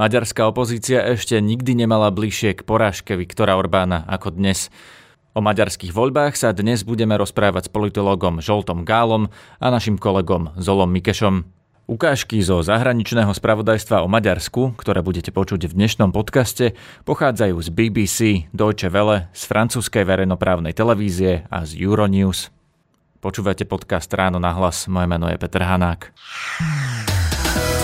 Maďarská opozícia ešte nikdy nemala bližšie k porážke Viktora Orbána ako dnes. O maďarských voľbách sa dnes budeme rozprávať s politologom Žoltom Gálom a našim kolegom Zolom Mikešom. Ukážky zo zahraničného spravodajstva o Maďarsku, ktoré budete počuť v dnešnom podcaste, pochádzajú z BBC, Deutsche Welle, z francúzskej verejnoprávnej televízie a z Euronews. Počúvate podcast Ráno na hlas, moje meno je Peter Hanák.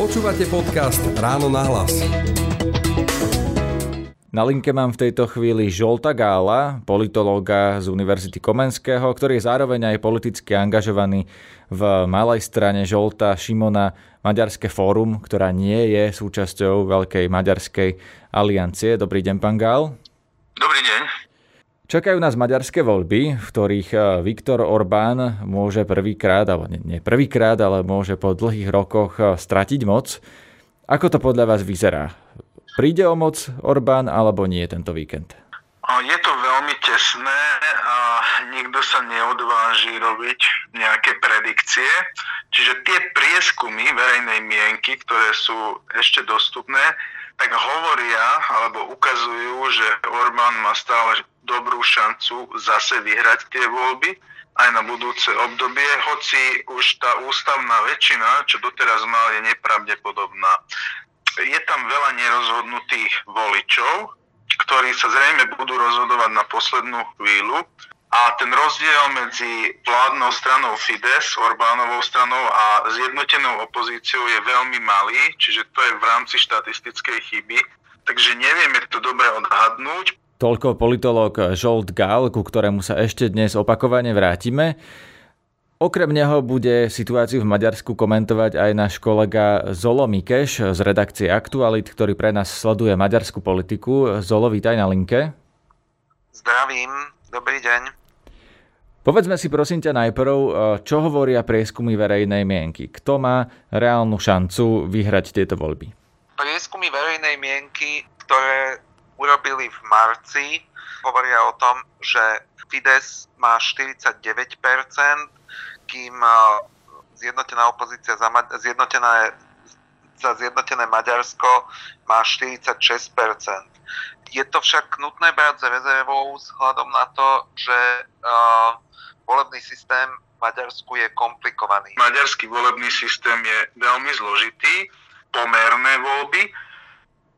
Počúvate podcast Ráno na hlas. Na linke mám v tejto chvíli Žolta Gála, politológa z Univerzity Komenského, ktorý je zároveň aj politicky angažovaný v malej strane Žolta Šimona Maďarské fórum, ktorá nie je súčasťou Veľkej Maďarskej aliancie. Dobrý deň, pán Gál. Dobrý deň. Čakajú nás maďarské voľby, v ktorých eh, Viktor Orbán môže prvýkrát, alebo nie prvýkrát, ale môže po dlhých rokoch eh, stratiť moc. Ako to podľa vás vyzerá? Príde o moc Orbán alebo nie tento víkend? Je to veľmi tesné a nikto sa neodváži robiť nejaké predikcie. Čiže tie prieskumy verejnej mienky, ktoré sú ešte dostupné, tak hovoria alebo ukazujú, že Orbán má stále dobrú šancu zase vyhrať tie voľby aj na budúce obdobie, hoci už tá ústavná väčšina, čo doteraz mal, je nepravdepodobná. Je tam veľa nerozhodnutých voličov, ktorí sa zrejme budú rozhodovať na poslednú chvíľu a ten rozdiel medzi vládnou stranou Fides, Orbánovou stranou a zjednotenou opozíciou je veľmi malý, čiže to je v rámci štatistickej chyby. Takže nevieme to dobre odhadnúť. Toľko politológ Žolt Gál, ku ktorému sa ešte dnes opakovane vrátime. Okrem neho bude situáciu v Maďarsku komentovať aj náš kolega Zolo Mikeš z redakcie Aktualit, ktorý pre nás sleduje maďarskú politiku. Zolo, vítaj na linke. Zdravím, dobrý deň. Povedzme si prosím ťa najprv, e, čo hovoria prieskumy verejnej mienky. Kto má reálnu šancu vyhrať tieto voľby? Prieskumy verejnej mienky, ktoré urobili v marci, hovoria o tom, že Fides má 49%, kým e, zjednotená opozícia za, zjednotená, za zjednotené Maďarsko má 46%. Je to však nutné brať s rezervou vzhľadom na to, že uh, volebný systém v Maďarsku je komplikovaný. Maďarský volebný systém je veľmi zložitý, pomerné voľby,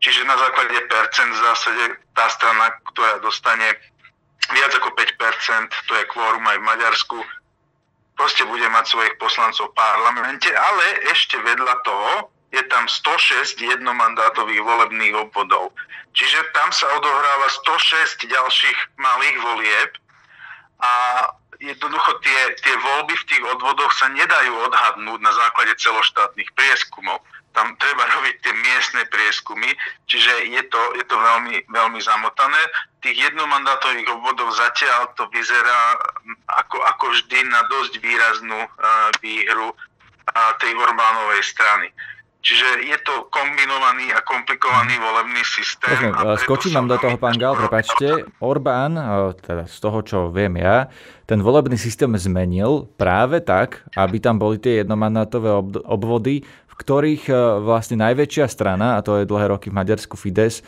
čiže na základe percent v zásade tá strana, ktorá dostane viac ako 5%, to je kvórum aj v Maďarsku, proste bude mať svojich poslancov v parlamente, ale ešte vedľa toho je tam 106 jednomandátových volebných obvodov. Čiže tam sa odohráva 106 ďalších malých volieb a jednoducho tie, tie voľby v tých odvodoch sa nedajú odhadnúť na základe celoštátnych prieskumov. Tam treba robiť tie miestne prieskumy, čiže je to, je to veľmi, veľmi zamotané. Tých jednomandátových obvodov zatiaľ to vyzerá ako, ako vždy na dosť výraznú uh, výhru uh, tej Orbánovej strany. Čiže je to kombinovaný a komplikovaný volebný systém. Rozumiem, skočím vám do toho, pán Gal, prepačte. Orbán, teda z toho, čo viem ja, ten volebný systém zmenil práve tak, aby tam boli tie jednomandátové obvody, v ktorých e, vlastne najväčšia strana, a to je dlhé roky v Maďarsku Fides, e,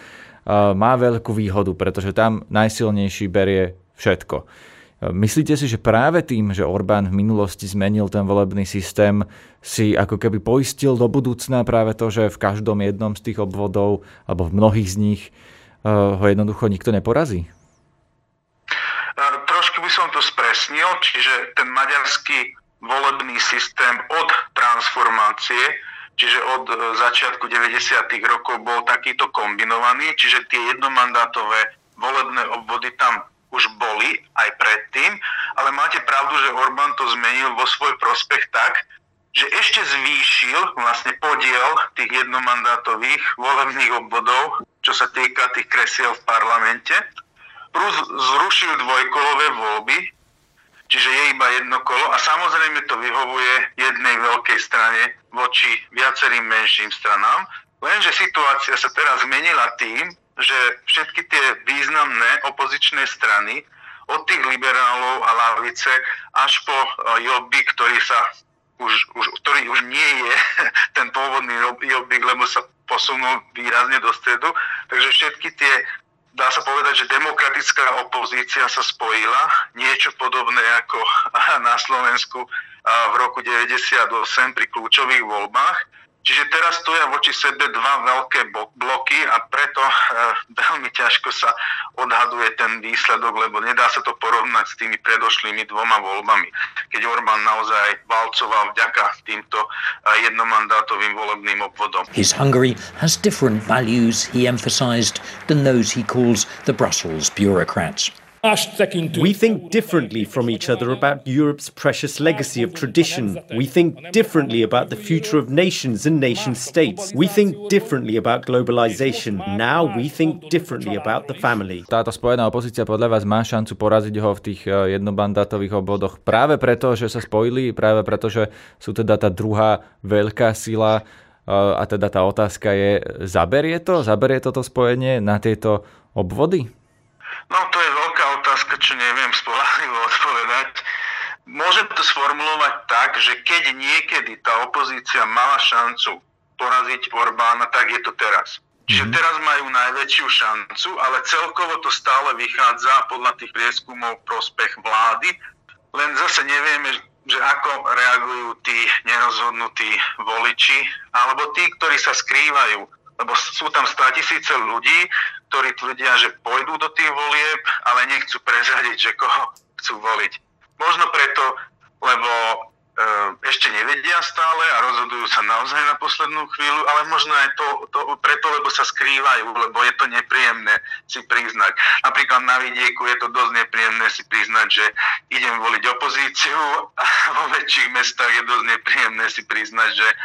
má veľkú výhodu, pretože tam najsilnejší berie všetko. Myslíte si, že práve tým, že Orbán v minulosti zmenil ten volebný systém, si ako keby poistil do budúcna práve to, že v každom jednom z tých obvodov, alebo v mnohých z nich, eh, ho jednoducho nikto neporazí? Eh, trošku by som to spresnil, čiže ten maďarský volebný systém od transformácie, čiže od eh, začiatku 90. rokov bol takýto kombinovaný, čiže tie jednomandátové volebné obvody tam už boli aj predtým, ale máte pravdu, že Orbán to zmenil vo svoj prospech tak, že ešte zvýšil vlastne podiel tých jednomandátových volebných obvodov, čo sa týka tých kresiel v parlamente, plus zrušil dvojkolové voľby, čiže je iba jedno kolo a samozrejme to vyhovuje jednej veľkej strane voči viacerým menším stranám, lenže situácia sa teraz zmenila tým, že všetky tie významné opozičné strany od tých liberálov a lavice až po eh, Jobby, ktorý sa už, už, ktorý už nie je ten pôvodný Jobbik, lebo sa posunul výrazne do stredu. Takže všetky tie, dá sa povedať, že demokratická opozícia sa spojila. Niečo podobné ako na Slovensku v roku 98 pri kľúčových voľbách. Čiže teraz stoja voči sebe dva veľké bloky a preto e, veľmi ťažko sa odhaduje ten výsledok, lebo nedá sa to porovnať s tými predošlými dvoma voľbami, keď Orbán naozaj valcoval vďaka týmto e, jednomandátovým volebným obvodom. His Hungary has different values, he emphasized, than those he calls the Brussels bureaucrats. We think differently from each other about Europe's precious legacy of tradition. We think differently about the future of nations and nation states. We think differently about globalization. Now we think differently about the family. Táto spojená opozícia podľa vás má šancu poraziť ho v tých eh, jednobandátových obvodoch práve preto, že sa spojili, práve preto, že sú teda tá druhá veľká sila eh, a teda tá otázka je, zaberie to? Zaberie toto spojenie na tieto obvody? No to je otázka, čo neviem spolahlivo odpovedať. Môžem to sformulovať tak, že keď niekedy tá opozícia mala šancu poraziť Orbána, tak je to teraz. Čiže mhm. teraz majú najväčšiu šancu, ale celkovo to stále vychádza podľa tých prieskumov prospech vlády. Len zase nevieme, že ako reagujú tí nerozhodnutí voliči, alebo tí, ktorí sa skrývajú lebo sú tam tisíce ľudí, ktorí tvrdia, že pôjdu do tých volieb, nechcú prezradiť, že koho chcú voliť. Možno preto, lebo e, ešte nevedia stále a rozhodujú sa naozaj na poslednú chvíľu, ale možno aj to, to preto, lebo sa skrývajú, lebo je to nepríjemné si priznať. Napríklad na vidieku je to dosť nepríjemné si priznať, že idem voliť opozíciu a vo väčších mestách je dosť nepríjemné si priznať, že e,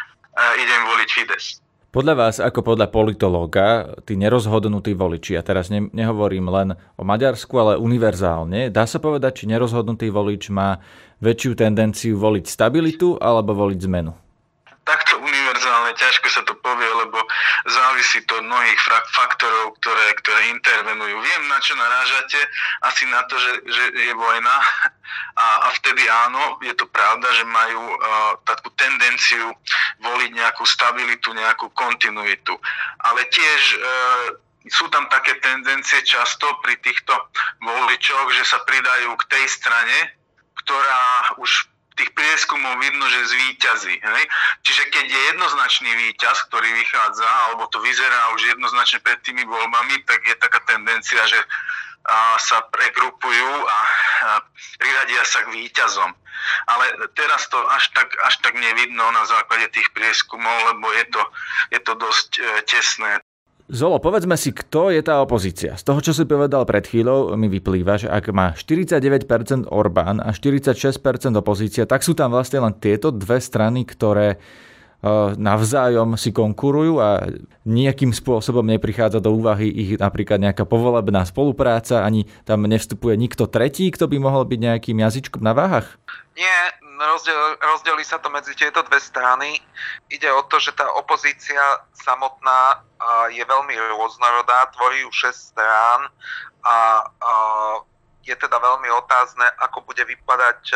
idem voliť Fides. Podľa vás, ako podľa politológa, tí nerozhodnutí voliči, a teraz ne, nehovorím len o Maďarsku, ale univerzálne, dá sa povedať, či nerozhodnutý volič má väčšiu tendenciu voliť stabilitu alebo voliť zmenu? Takto univerzálne ťažko sa to povie, lebo závisí to od mnohých faktorov, ktoré, ktoré intervenujú. Viem, na čo narážate, asi na to, že, že je vojna a, a vtedy áno, je to pravda, že majú uh, takú tendenciu voliť nejakú stabilitu, nejakú kontinuitu. Ale tiež uh, sú tam také tendencie často pri týchto voličoch, že sa pridajú k tej strane, ktorá už tých prieskumov vidno, že zvíťazí. Hej? Čiže keď je jednoznačný víťaz, ktorý vychádza, alebo to vyzerá už jednoznačne pred tými voľbami, tak je taká tendencia, že a, sa pregrupujú a, a priradia sa k víťazom. Ale teraz to až tak, až tak nevidno na základe tých prieskumov, lebo je to, je to dosť e, tesné. Zolo, povedzme si, kto je tá opozícia. Z toho, čo si povedal pred chvíľou, mi vyplýva, že ak má 49% Orbán a 46% opozícia, tak sú tam vlastne len tieto dve strany, ktoré e, navzájom si konkurujú a nejakým spôsobom neprichádza do úvahy ich napríklad nejaká povolebná spolupráca, ani tam nevstupuje nikto tretí, kto by mohol byť nejakým jazyčkom na váhach? Nie, rozdiel, rozdelí sa to medzi tieto dve strany. Ide o to, že tá opozícia samotná je veľmi rôznorodá, tvorí ju 6 strán a je teda veľmi otázne, ako bude vypadať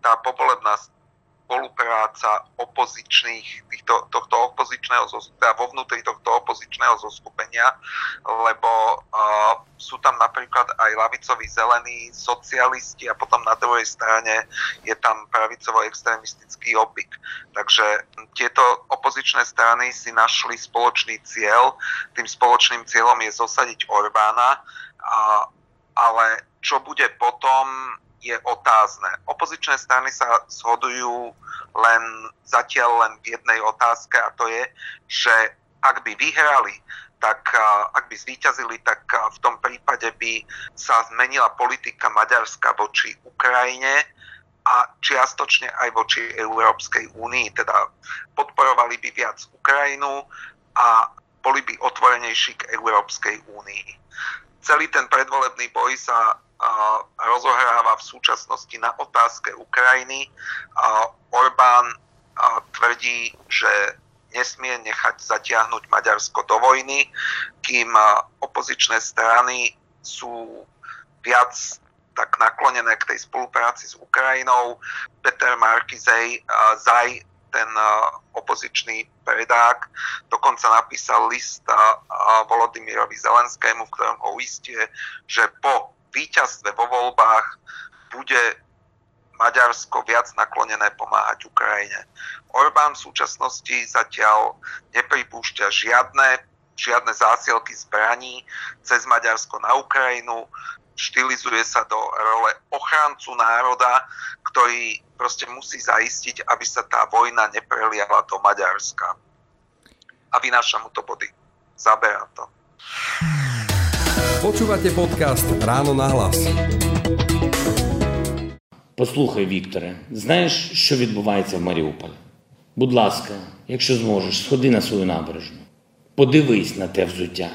tá povolebná spolupráca opozičných, týchto, tohto opozičného, teda vo vnútri tohto opozičného zoskupenia, lebo uh, sú tam napríklad aj lavicoví zelení, socialisti a potom na druhej strane je tam pravicovo-extremistický opik. Takže tieto opozičné strany si našli spoločný cieľ. Tým spoločným cieľom je zosadiť Orbána, a, ale čo bude potom, je otázne. Opozičné strany sa shodujú len zatiaľ len v jednej otázke a to je, že ak by vyhrali, tak ak by zvíťazili, tak v tom prípade by sa zmenila politika Maďarska voči Ukrajine a čiastočne aj voči Európskej únii, teda podporovali by viac Ukrajinu a boli by otvorenejší k Európskej únii. Celý ten predvolebný boj sa rozohráva v súčasnosti na otázke Ukrajiny. Orbán tvrdí, že nesmie nechať zatiahnuť Maďarsko do vojny, kým opozičné strany sú viac tak naklonené k tej spolupráci s Ukrajinou. Peter Markizej Zaj ten opozičný predák dokonca napísal list Volodymyrovi Zelenskému, v ktorom ho uistie, že po víťazstve vo voľbách bude Maďarsko viac naklonené pomáhať Ukrajine. Orbán v súčasnosti zatiaľ nepripúšťa žiadne, žiadne zásielky zbraní cez Maďarsko na Ukrajinu, štilizuje sa do role ochrancu národa, ktorý proste musí zaistiť, aby sa tá vojna nepreliala do Maďarska. A vynáša mu to body. Zaberá to. Počúvate podcast Ráno na hlas. Послухай, Вікторе, знаєш, що відбувається в Маріуполі? Будь ласка, якщо зможеш, сходи на свою набережну. Подивись на те взуття.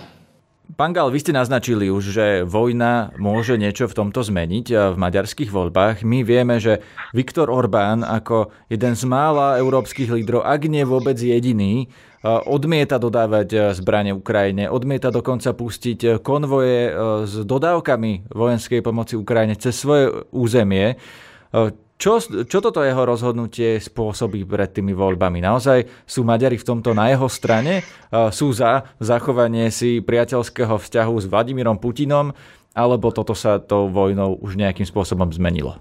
Pán vy ste naznačili už, že vojna môže niečo v tomto zmeniť v maďarských voľbách. My vieme, že Viktor Orbán ako jeden z mála európskych lídrov, ak nie vôbec jediný, odmieta dodávať zbranie Ukrajine, odmieta dokonca pustiť konvoje s dodávkami vojenskej pomoci Ukrajine cez svoje územie. Čo, čo toto jeho rozhodnutie spôsobí pred tými voľbami? Naozaj sú Maďari v tomto na jeho strane? Sú za zachovanie si priateľského vzťahu s Vladimírom Putinom? Alebo toto sa tou vojnou už nejakým spôsobom zmenilo?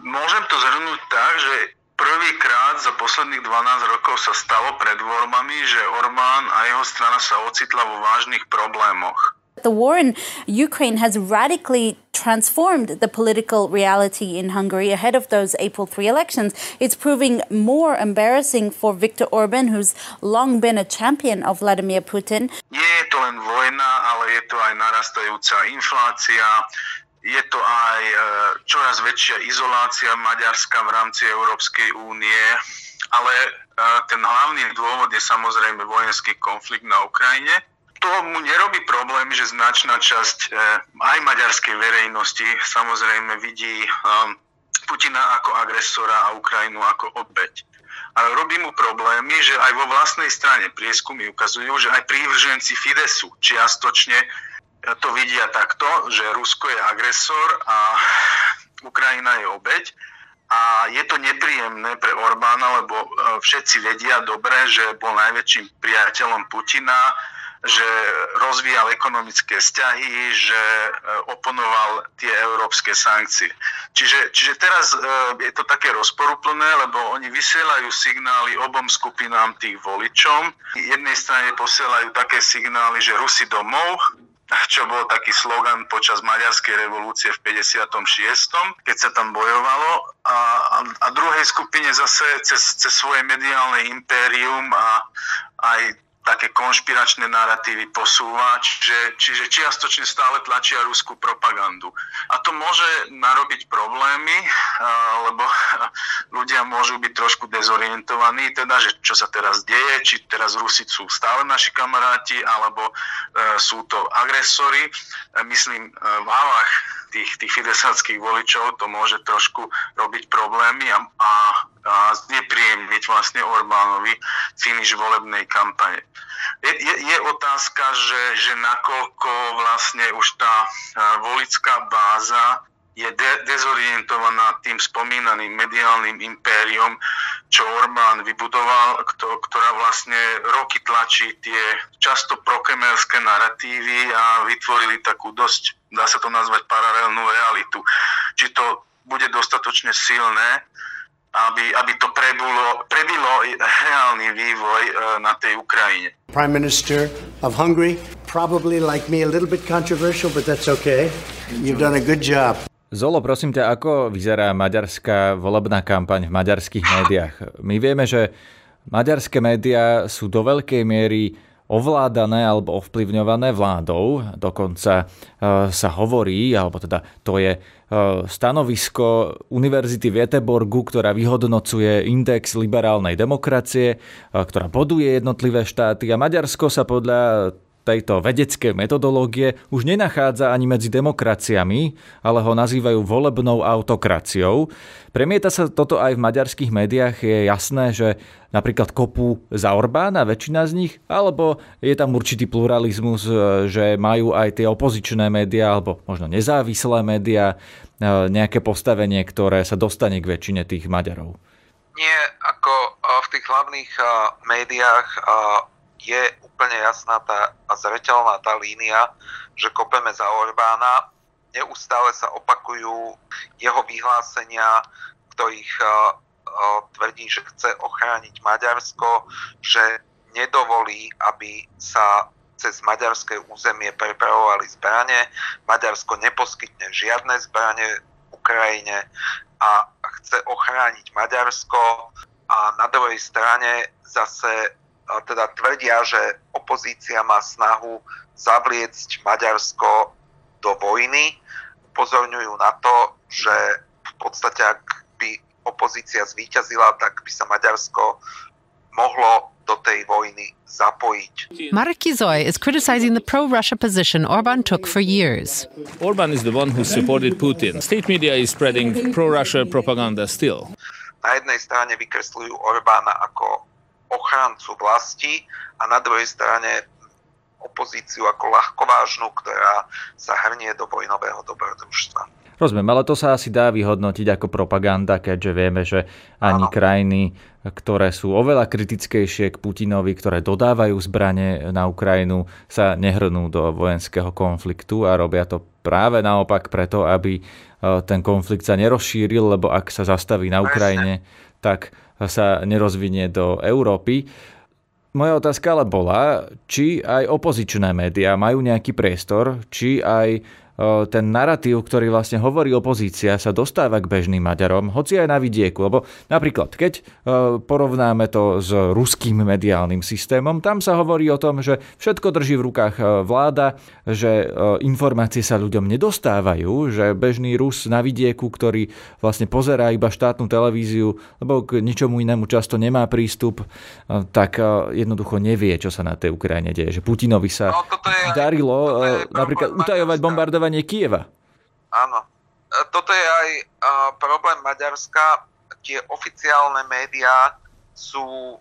Môžem to zhrnúť tak, že prvýkrát za posledných 12 rokov sa stalo pred voľbami, že Orbán a jeho strana sa ocitla vo vážnych problémoch. The war in Ukraine has radically transformed the political reality in Hungary ahead of those April 3 elections. It's proving more embarrassing for Viktor Orban, who's long been a champion of Vladimir Putin. Je to aj čoraz väčšia izolácia Maďarska v rámci Európskej únie, ale ten hlavný dôvod je samozrejme vojenský konflikt na Ukrajine tomu nerobí problém, že značná časť eh, aj maďarskej verejnosti samozrejme vidí um, Putina ako agresora a Ukrajinu ako obeď. Ale robí mu problémy, že aj vo vlastnej strane prieskumy ukazujú, že aj prívrženci Fidesu čiastočne eh, to vidia takto, že Rusko je agresor a Ukrajina je obeď. A je to nepríjemné pre Orbána, lebo eh, všetci vedia dobre, že bol najväčším priateľom Putina, že rozvíjal ekonomické vzťahy, že e, oponoval tie európske sankcie. Čiže, čiže teraz e, je to také rozporuplné, lebo oni vysielajú signály obom skupinám tých voličom. Jednej strane posielajú také signály, že Rusi domov, čo bol taký slogan počas Maďarskej revolúcie v 56., keď sa tam bojovalo. A, a, a druhej skupine zase cez, cez svoje mediálne impérium a aj také konšpiračné narratívy posúva, čiže, čiže čiastočne stále tlačia ruskú propagandu. A to môže narobiť problémy, lebo ľudia môžu byť trošku dezorientovaní, teda, že čo sa teraz deje, či teraz Rusi sú stále naši kamaráti, alebo e, sú to agresori. E, myslím, e, v hlavách tých, tých fidesáckých voličov to môže trošku robiť problémy a, a, a znepríjemniť vlastne Orbánovi finish volebnej kampane. Je, je, je otázka, že, že nakoľko vlastne už tá volická báza je de- dezorientovaná tým spomínaným mediálnym impériom, čo Orbán vybudoval, kto, ktorá vlastne roky tlačí tie často prokemelské narratívy a vytvorili takú dosť, dá sa to nazvať, paralelnú realitu. Či to bude dostatočne silné, aby, aby to prebulo, prebilo reálny vývoj e, na tej Ukrajine. Prime Minister of Hungary, probably like me a little bit controversial, but that's okay. You've done a good job. Zolo, prosím ťa, ako vyzerá maďarská volebná kampaň v maďarských médiách? My vieme, že maďarské médiá sú do veľkej miery ovládané alebo ovplyvňované vládou. Dokonca sa hovorí, alebo teda to je stanovisko Univerzity v Göteborgu, ktorá vyhodnocuje index liberálnej demokracie, ktorá boduje jednotlivé štáty a Maďarsko sa podľa tejto vedeckej metodológie už nenachádza ani medzi demokraciami, ale ho nazývajú volebnou autokraciou. Premieta sa toto aj v maďarských médiách. Je jasné, že napríklad kopú za Orbána, väčšina z nich, alebo je tam určitý pluralizmus, e, že majú aj tie opozičné médiá, alebo možno nezávislé médiá, e, nejaké postavenie, ktoré sa dostane k väčšine tých Maďarov? Nie, ako e, v tých hlavných médiách je úplne jasná tá, a zreteľná tá línia, že kopeme za Orbána. Neustále sa opakujú jeho vyhlásenia, ktorých uh, uh, tvrdí, že chce ochrániť Maďarsko, že nedovolí, aby sa cez maďarské územie prepravovali zbranie. Maďarsko neposkytne žiadne zbranie Ukrajine a chce ochrániť Maďarsko a na druhej strane zase teda tvrdia, že opozícia má snahu zavliecť Maďarsko do vojny. Upozorňujú na to, že v podstate ak by opozícia zvíťazila, tak by sa Maďarsko mohlo do tej vojny zapojiť. Marek Kizoy is criticizing the pro-Russia position Orban took for years. Orban is the one who supported Putin. State media is spreading pro-Russia propaganda still. Na jednej strane vykresľujú Orbána ako ochrancu vlasti a na druhej strane opozíciu ako ľahkovážnu, ktorá sa hrnie do vojnového dobrodružstva. Rozumiem, ale to sa asi dá vyhodnotiť ako propaganda, keďže vieme, že ani ano. krajiny, ktoré sú oveľa kritickejšie k Putinovi, ktoré dodávajú zbranie na Ukrajinu, sa nehrnú do vojenského konfliktu a robia to práve naopak preto, aby e, ten konflikt sa nerozšíril, lebo ak sa zastaví na Ukrajine, tak sa nerozvinie do Európy. Moja otázka ale bola, či aj opozičné médiá majú nejaký priestor, či aj ten narratív, ktorý vlastne hovorí opozícia, sa dostáva k bežným Maďarom, hoci aj na vidieku. Lebo napríklad, keď porovnáme to s ruským mediálnym systémom, tam sa hovorí o tom, že všetko drží v rukách vláda, že informácie sa ľuďom nedostávajú, že bežný Rus na vidieku, ktorý vlastne pozerá iba štátnu televíziu, lebo k ničomu inému často nemá prístup, tak jednoducho nevie, čo sa na tej Ukrajine deje. Že Putinovi sa no, je, darilo napríklad utajovať bombardovanie obsadenie Kieva. Áno. E, toto je aj uh, problém Maďarska. Tie oficiálne médiá sú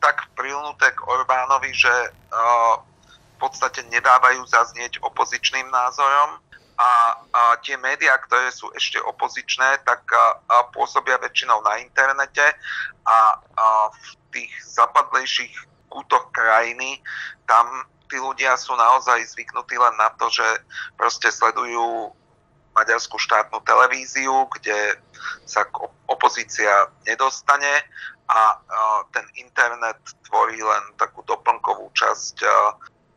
tak prilnuté k Orbánovi, že uh, v podstate nedávajú zaznieť opozičným názorom a, tie médiá, ktoré sú ešte opozičné, tak pôsobia väčšinou na internete a, a v tých zapadlejších kútoch krajiny tam tí ľudia sú naozaj zvyknutí len na to, že proste sledujú maďarskú štátnu televíziu, kde sa opozícia nedostane a ten internet tvorí len takú doplnkovú časť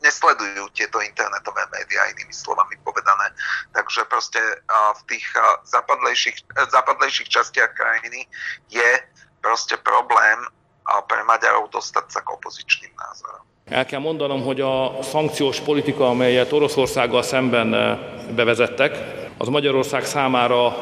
nesledujú tieto internetové médiá, inými slovami povedané. Takže proste v tých západlejších, západlejších častiach krajiny je proste problém pre Maďarov dostať sa k opozičným názorom. El kell mondanom, hogy a szankciós politika, amelyet Oroszországgal szemben eh, bevezettek, az Magyarország számára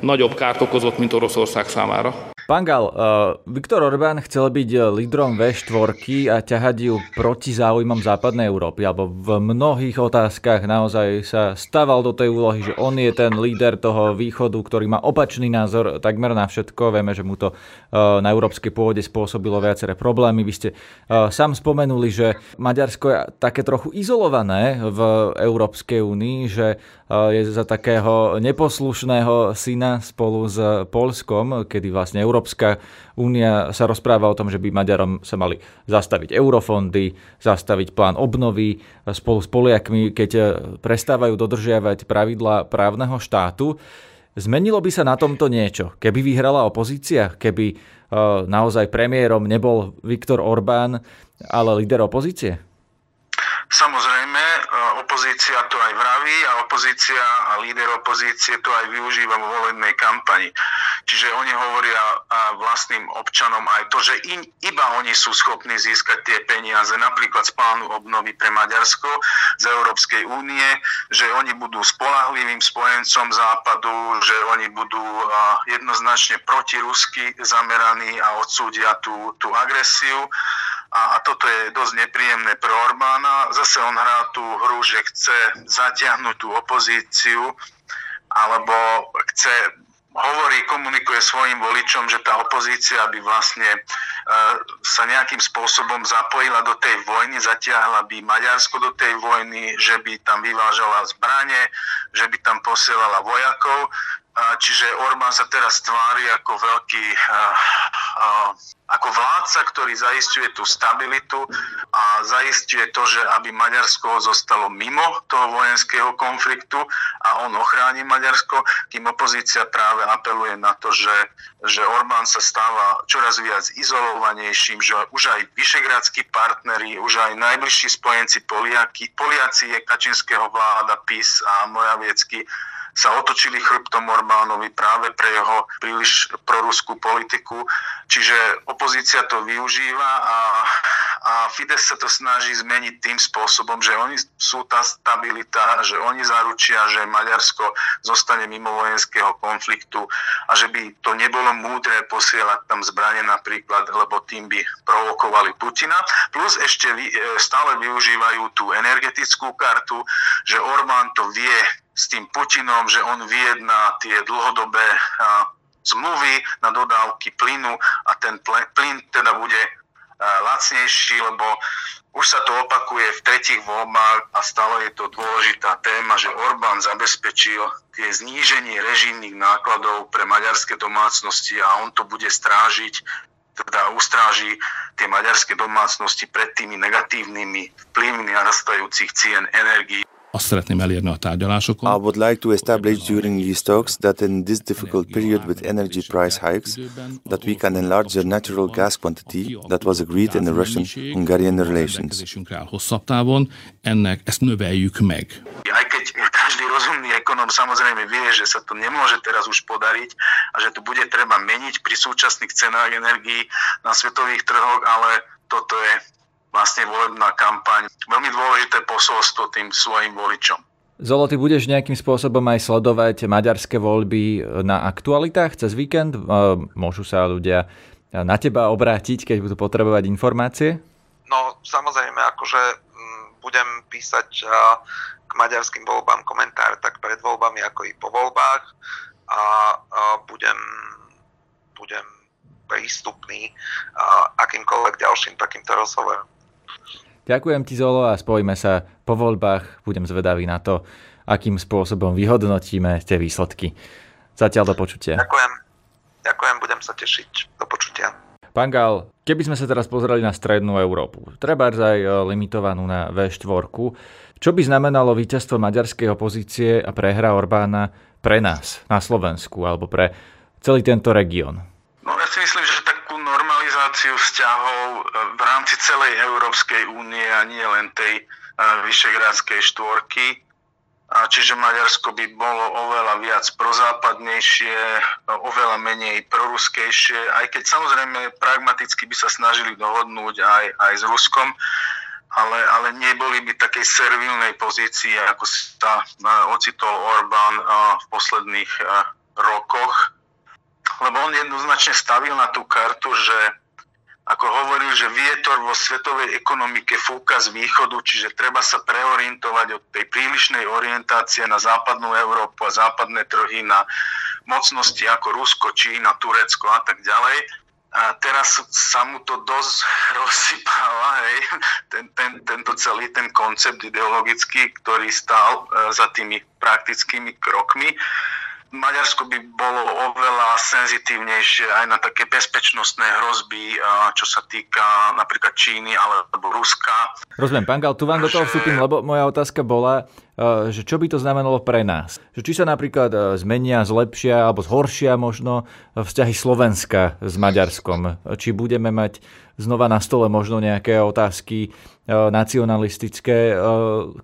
nagyobb kárt okozott, mint Oroszország számára. Pán Gal, uh, Viktor Orbán chcel byť uh, lídrom V4 a ťahať ju proti záujmom západnej Európy, alebo v mnohých otázkach naozaj sa stával do tej úlohy, že on je ten líder toho východu, ktorý má opačný názor takmer na všetko. Vieme, že mu to uh, na európskej pôvode spôsobilo viaceré problémy. Vy ste uh, sám spomenuli, že Maďarsko je také trochu izolované v Európskej únii, že uh, je za takého neposlušného syna spolu s Polskom, kedy vlastne Európa Európska únia sa rozpráva o tom, že by Maďarom sa mali zastaviť eurofondy, zastaviť plán obnovy spolu s Poliakmi, keď prestávajú dodržiavať pravidla právneho štátu. Zmenilo by sa na tomto niečo, keby vyhrala opozícia, keby e, naozaj premiérom nebol Viktor Orbán, ale líder opozície? Samozrejme, opozícia to aj vraví a opozícia a líder opozície to aj využíva vo volebnej kampani. Čiže oni hovoria vlastným občanom aj to, že in, iba oni sú schopní získať tie peniaze, napríklad z plánu obnovy pre Maďarsko z Európskej únie, že oni budú spolahlivým spojencom západu, že oni budú jednoznačne protirusky zameraní a odsúdia tú, tú agresiu a, a toto je dosť nepríjemné pre Orbána. Zase on hrá tú hru, že chce zatiahnuť tú opozíciu alebo chce hovorí, komunikuje svojim voličom, že tá opozícia by vlastne e, sa nejakým spôsobom zapojila do tej vojny, zatiahla by Maďarsko do tej vojny, že by tam vyvážala zbranie, že by tam posielala vojakov. Čiže Orbán sa teraz tvári ako veľký ako vládca, ktorý zaistuje tú stabilitu a zaistuje to, že aby Maďarsko zostalo mimo toho vojenského konfliktu a on ochráni Maďarsko, kým opozícia práve apeluje na to, že, že Orbán sa stáva čoraz viac izolovanejším, že už aj vyšegradskí partneri, už aj najbližší spojenci Poliaci, Poliaci je Kačinského vláda, PIS a Moraviecky sa otočili chrbtom Orbánovi práve pre jeho príliš proruskú politiku. Čiže opozícia to využíva a, a Fides sa to snaží zmeniť tým spôsobom, že oni sú tá stabilita, že oni zaručia, že Maďarsko zostane mimo vojenského konfliktu a že by to nebolo múdre posielať tam zbranie napríklad, lebo tým by provokovali Putina. Plus ešte e, stále využívajú tú energetickú kartu, že Orbán to vie s tým Putinom, že on vyjedná tie dlhodobé zmluvy na dodávky plynu a ten plyn teda bude lacnejší, lebo už sa to opakuje v tretich voľbách a stále je to dôležitá téma, že Orbán zabezpečil tie zníženie režimných nákladov pre maďarské domácnosti a on to bude strážiť teda ustráži tie maďarské domácnosti pred tými negatívnymi vplyvmi narastajúcich cien energií. Azt szeretném elérni a tárgyalásokon. I would like to establish during these talks that in this difficult period with energy price hikes, that we can enlarge the natural gas quantity that was agreed in the Russian-Hungarian relations. Hosszabb távon ennek ezt növeljük meg. Keď každý rozumný ekonom samozrejme vie, že sa to nemôže teraz už podariť a že to bude treba meniť pri súčasných cenách energií na svetových trhoch, ale toto je vlastne volebná kampaň. Veľmi dôležité posolstvo tým svojim voličom. Zolo, ty budeš nejakým spôsobom aj sledovať maďarské voľby na aktualitách cez víkend? Môžu sa ľudia na teba obrátiť, keď budú potrebovať informácie? No, samozrejme, akože mm, budem písať k maďarským voľbám komentár tak pred voľbami, ako i po voľbách a budem, budem prístupný akýmkoľvek ďalším takýmto rozhovorom. Ďakujem ti Zolo a spojíme sa po voľbách. Budem zvedavý na to, akým spôsobom vyhodnotíme tie výsledky. Zatiaľ do počutia. Ďakujem. Ďakujem, budem sa tešiť. Do počutia. Pán Gal, keby sme sa teraz pozreli na strednú Európu, treba aj e, limitovanú na V4, čo by znamenalo víťazstvo maďarskej opozície a prehra Orbána pre nás na Slovensku alebo pre celý tento región? No ja si myslím, že normalizáciu vzťahov e, v rámci celej Európskej únie a nie len tej e, vyšegrádskej štvorky. A čiže Maďarsko by bolo oveľa viac prozápadnejšie, e, oveľa menej proruskejšie, aj keď samozrejme pragmaticky by sa snažili dohodnúť aj, aj s Ruskom, ale, ale neboli by takej servilnej pozícii, ako sa ocitol Orbán v posledných rokoch lebo on jednoznačne stavil na tú kartu, že ako hovoril, že vietor vo svetovej ekonomike fúka z východu, čiže treba sa preorientovať od tej prílišnej orientácie na západnú Európu a západné trhy na mocnosti ako Rusko, Čína, Turecko a tak ďalej. A teraz sa mu to dosť rozsypáva, hej, ten, ten, tento celý ten koncept ideologický, ktorý stál e, za tými praktickými krokmi. Maďarsko by bolo oveľa senzitívnejšie aj na také bezpečnostné hrozby, čo sa týka napríklad Číny alebo Ruska. Rozumiem, pán Gal, tu vám do toho vstúpim, lebo moja otázka bola, e, že čo by to znamenalo pre nás? Že či sa napríklad e, zmenia, zlepšia alebo zhoršia možno vzťahy Slovenska s Maďarskom? Či budeme mať znova na stole možno nejaké otázky nacionalistické,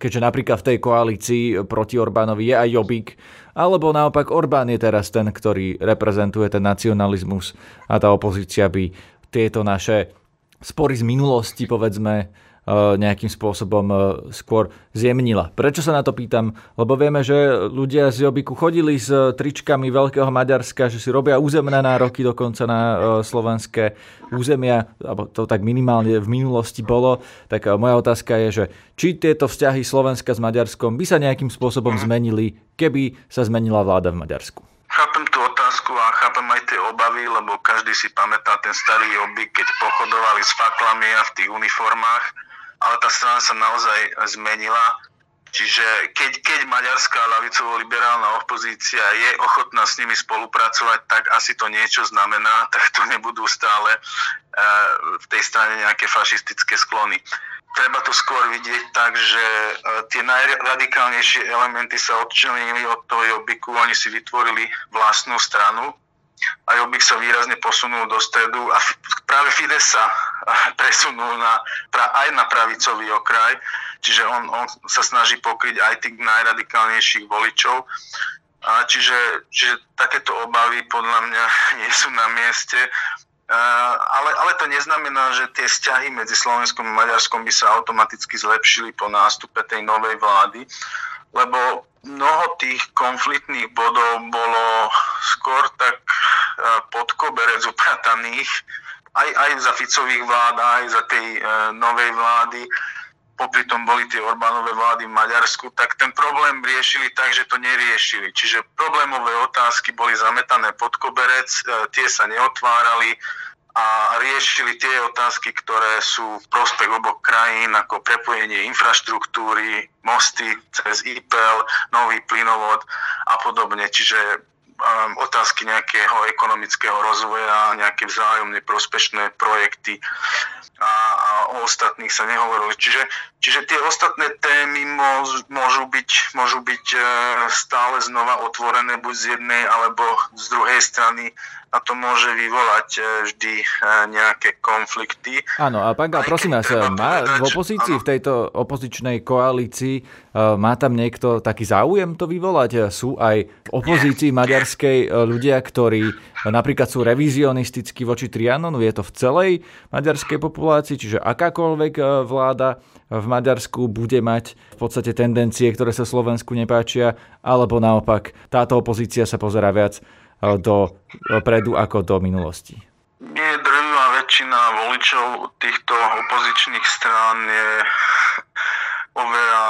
keďže napríklad v tej koalícii proti Orbánovi je aj Jobik, alebo naopak Orbán je teraz ten, ktorý reprezentuje ten nacionalizmus a tá opozícia by tieto naše spory z minulosti, povedzme, nejakým spôsobom e, skôr zjemnila. Prečo sa na to pýtam? Lebo vieme, že ľudia z Jobiku chodili s tričkami Veľkého Maďarska, že si robia územné nároky dokonca na e, slovenské územia, alebo to tak minimálne v minulosti bolo. Tak moja otázka je, že či tieto vzťahy Slovenska s Maďarskom by sa nejakým spôsobom zmenili, keby sa zmenila vláda v Maďarsku? Chápem tú otázku a chápem aj tie obavy, lebo každý si pamätá ten starý obyk, keď pochodovali s faklami a v tých uniformách ale tá strana sa naozaj zmenila. Čiže keď, keď maďarská lavicovo-liberálna opozícia je ochotná s nimi spolupracovať, tak asi to niečo znamená, tak to nebudú stále uh, v tej strane nejaké fašistické sklony. Treba to skôr vidieť tak, že uh, tie najradikálnejšie elementy sa odčlenili od toho Jobiku, oni si vytvorili vlastnú stranu, a Jobbik sa výrazne posunul do stredu a práve Fides sa presunul na, aj na pravicový okraj, čiže on, on sa snaží pokryť aj tých najradikálnejších voličov. A čiže, čiže takéto obavy podľa mňa nie sú na mieste. Ale, ale to neznamená, že tie vzťahy medzi Slovenskom a Maďarskom by sa automaticky zlepšili po nástupe tej novej vlády, lebo mnoho tých konfliktných bodov bolo skôr tak e, pod koberec uprataných, aj, aj za Ficových vlád, aj za tej e, novej vlády, popri tom boli tie Orbánové vlády v Maďarsku, tak ten problém riešili tak, že to neriešili. Čiže problémové otázky boli zametané pod koberec, e, tie sa neotvárali, a riešili tie otázky, ktoré sú v prospech oboch krajín, ako prepojenie infraštruktúry, mosty cez IPL, nový plynovod a podobne. Čiže otázky nejakého ekonomického rozvoja, nejaké vzájomne prospešné projekty a, a o ostatných sa nehovorilo. Čiže, čiže tie ostatné témy môžu byť, môžu byť e, stále znova otvorené buď z jednej alebo z druhej strany a to môže vyvolať e, vždy e, nejaké konflikty. Áno, a pán Gál, prosím vás, má v opozícii, v tejto opozičnej koalícii, má tam niekto taký záujem to vyvolať? Sú aj v opozícii maďarskej ľudia, ktorí napríklad sú revizionistickí voči Trianonu? Je to v celej maďarskej populácii? Čiže akákoľvek vláda v Maďarsku bude mať v podstate tendencie, ktoré sa Slovensku nepáčia, alebo naopak táto opozícia sa pozera viac do predu ako do minulosti? Nie, drvivá väčšina voličov týchto opozičných strán je oveľa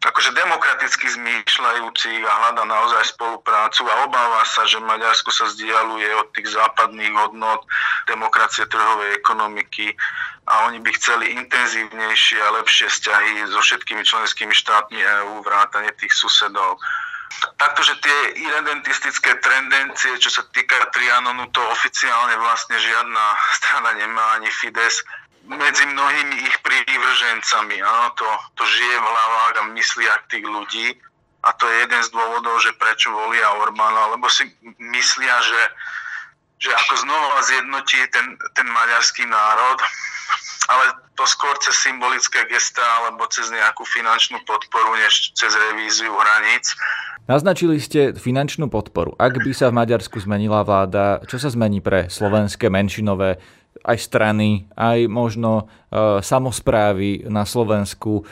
akože demokraticky zmýšľajúcich a hľada naozaj spoluprácu a obáva sa, že Maďarsko sa vzdialuje od tých západných hodnot demokracie trhovej ekonomiky a oni by chceli intenzívnejšie a lepšie vzťahy so všetkými členskými štátmi EÚ, vrátane tých susedov. Takto, že tie irredentistické tendencie, čo sa týka Trianonu, to oficiálne vlastne žiadna strana nemá, ani Fides, medzi mnohými ich prívržencami. Áno, to, to žije v hlavách a mysliach tých ľudí a to je jeden z dôvodov, že prečo volia Orbána, lebo si myslia, že, že ako znova zjednotí ten, ten maďarský národ, ale to skôr cez symbolické gesta alebo cez nejakú finančnú podporu, než cez revíziu hraníc. Naznačili ste finančnú podporu. Ak by sa v Maďarsku zmenila vláda, čo sa zmení pre slovenské menšinové aj strany, aj možno e, samozprávy na Slovensku. E,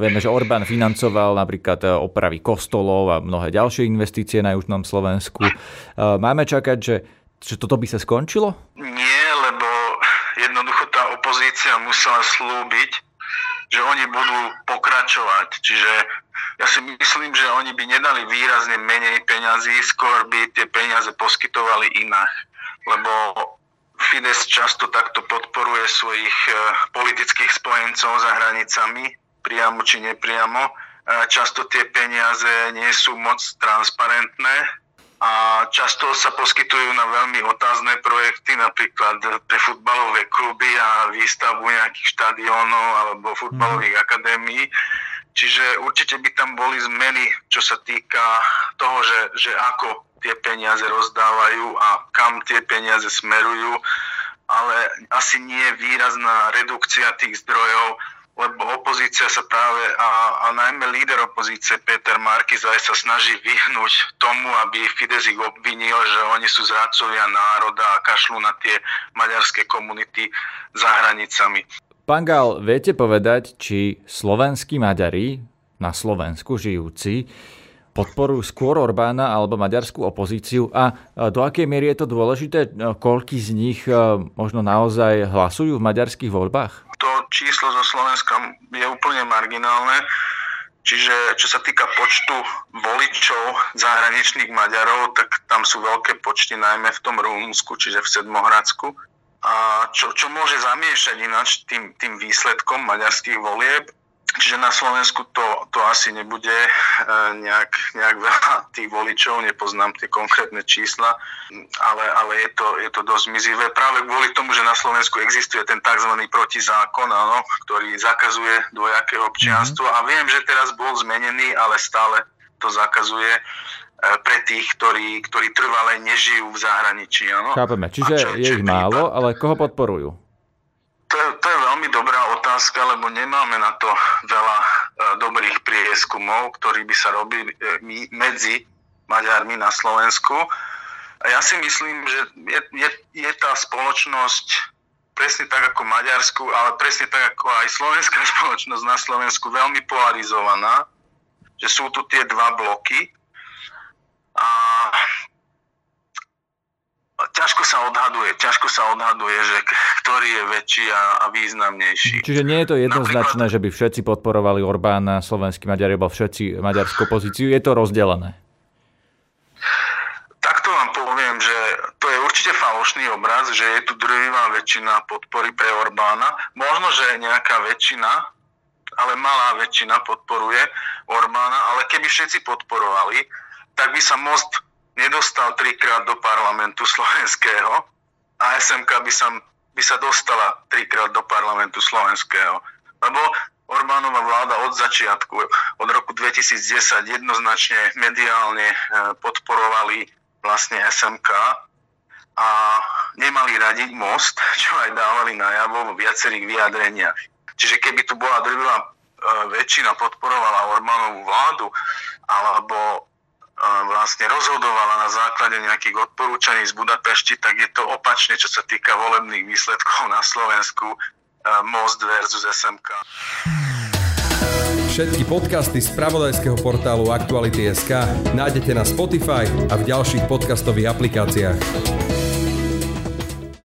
vieme, že Orbán financoval napríklad e, opravy kostolov a mnohé ďalšie investície na južnom Slovensku. E, máme čakať, že, že toto by sa skončilo? Nie, lebo jednoducho tá opozícia musela slúbiť, že oni budú pokračovať. Čiže ja si myslím, že oni by nedali výrazne menej peňazí, skôr by tie peniaze poskytovali inak. Lebo Fides často takto podporuje svojich e, politických spojencov za hranicami, priamo či nepriamo. E, často tie peniaze nie sú moc transparentné a a často sa poskytujú na veľmi otázne projekty, napríklad pre futbalové kluby a výstavbu nejakých štadiónov alebo futbalových akadémií. Čiže určite by tam boli zmeny, čo sa týka toho, že, že ako tie peniaze rozdávajú a kam tie peniaze smerujú, ale asi nie výrazná redukcia tých zdrojov, lebo opozícia sa práve, a, a najmä líder opozície Peter Markizaj sa snaží vyhnúť tomu, aby Fides ich obvinil, že oni sú zradcovia národa a kašľú na tie maďarské komunity za hranicami. Pán Gál, viete povedať, či slovenskí Maďari na Slovensku žijúci podporujú skôr Orbána alebo maďarskú opozíciu a do akej miery je to dôležité, koľky z nich e, možno naozaj hlasujú v maďarských voľbách? To číslo zo Slovenska je úplne marginálne. Čiže čo sa týka počtu voličov zahraničných Maďarov, tak tam sú veľké počty najmä v tom Rumunsku, čiže v Sedmohradsku. A čo, čo môže zamiešať ináč tým, tým výsledkom maďarských volieb, Čiže na Slovensku to, to asi nebude e, nejak, nejak veľa tých voličov, nepoznám tie konkrétne čísla, ale, ale je, to, je to dosť mizivé. Práve kvôli tomu, že na Slovensku existuje ten tzv. protizákon, áno, ktorý zakazuje dvojaké občianstvo mm-hmm. a viem, že teraz bol zmenený, ale stále to zakazuje e, pre tých, ktorí, ktorí trvale nežijú v zahraničí. Áno. Chápeme, čiže čo, je ich málo, ale koho podporujú? To je, to je veľmi dobrá otázka, lebo nemáme na to veľa e, dobrých prieskumov, ktorí by sa robili e, medzi Maďarmi na Slovensku. A ja si myslím, že je, je, je tá spoločnosť presne tak ako Maďarsku, ale presne tak ako aj slovenská spoločnosť na Slovensku veľmi polarizovaná, že sú tu tie dva bloky a ťažko sa odhaduje, ťažko sa odhaduje, že ktorý je väčší a, a významnejší. Čiže nie je to jednoznačné, Napríklad, že by všetci podporovali Orbána, slovenskí Maďari, alebo všetci maďarskú pozíciu. Je to rozdelené? Takto vám poviem, že to je určite falošný obraz, že je tu drvivá väčšina podpory pre Orbána. Možno, že nejaká väčšina, ale malá väčšina podporuje Orbána, ale keby všetci podporovali, tak by sa most nedostal trikrát do parlamentu slovenského a SMK by sa, by sa dostala trikrát do parlamentu slovenského. Lebo Orbánova vláda od začiatku, od roku 2010 jednoznačne mediálne e, podporovali vlastne SMK a nemali radiť most, čo aj dávali najavo vo viacerých vyjadreniach. Čiže keby tu bola drvivá e, väčšina podporovala Orbánovú vládu, alebo vlastne rozhodovala na základe nejakých odporúčaní z Budapešti, tak je to opačne, čo sa týka volebných výsledkov na Slovensku. E, Most versus SMK. Všetky podcasty z pravodajského portálu Aktuality.sk nájdete na Spotify a v ďalších podcastových aplikáciách.